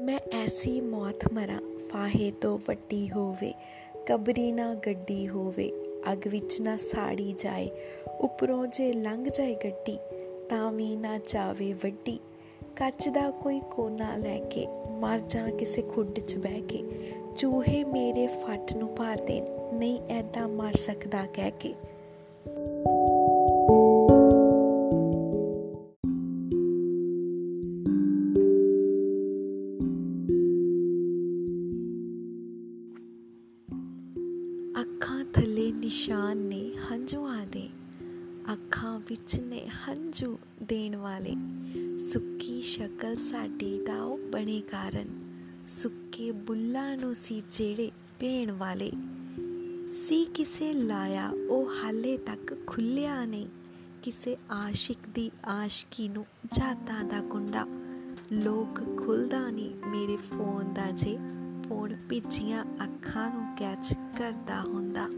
ਮੈਂ ਐਸੀ ਮੌਤ ਮਰਾਂ, ਫਾਹੇ ਤੋਂ ਵੱਡੀ ਹੋਵੇ, ਕਬਰੀ ਨਾ ਗੱਡੀ ਹੋਵੇ, ਅਗ ਵਿੱਚ ਨਾ ਸਾੜੀ ਜਾਏ, ਉੱਪਰੋਂ ਜੇ ਲੰਘ ਜਾਏ ਗੱਡੀ, ਤਾਂ ਵੀ ਨਾ ਜਾਵੇ ਵੱਡੀ। ਕੱਚ ਦਾ ਕੋਈ ਕੋਨਾ ਲੈ ਕੇ, ਮਰ ਜਾ ਕਿਸੇ ਖੁੱਡ 'ਚ ਬਹਿ ਕੇ, ਚੂਹੇ ਮੇਰੇ ਫੱਟ ਨੂੰ ਭਾਰ ਦੇਣ, ਨਹੀਂ ਐਦਾਂ ਮਰ ਸਕਦਾ ਕਹਿ ਕੇ। ਥੱਲੇ ਨਿਸ਼ਾਨ ਨੇ ਹੰਝੂਆਂ ਦੇ ਅੱਖਾਂ ਵਿੱਚ ਨੇ ਹੰਝੂ ਦੇਣ ਵਾਲੇ। ਸੁੱਕੀ ਸ਼ਕਲ ਸਾਡੀ ਦਾ ਉਹ ਬਣੇ ਕਾਰਨ, ਸੁੱਕੇ ਬੁੱਲਾਂ ਨੂੰ ਸੀ ਜਿਹੜੇ ਭੇਣ ਵਾਲੇ। ਸੀ ਕਿਸੇ ਲਾਇਆ, ਉਹ ਹਾਲੇ ਤੱਕ ਖੁੱਲਿਆ ਨਹੀਂ। ਕਿਸੇ ਆਸ਼ਿਕ ਦੀ ਆਸ਼ਕੀ ਨੂੰ ਜਾਤਾਂ ਦਾ ਕੁੰਡਾ ਲੋਕ ਖੁੱਲਦਾ ਨਹੀਂ ਮੇਰੇ ਫੋਨ ਦਾ ਜੇ। ਫੋਨ ਭਿੱਜੀਆਂ ਅੱਖਾਂ ਨੂੰ ਕੈਚ ਕਰਦਾ ਹੁੰਦਾ।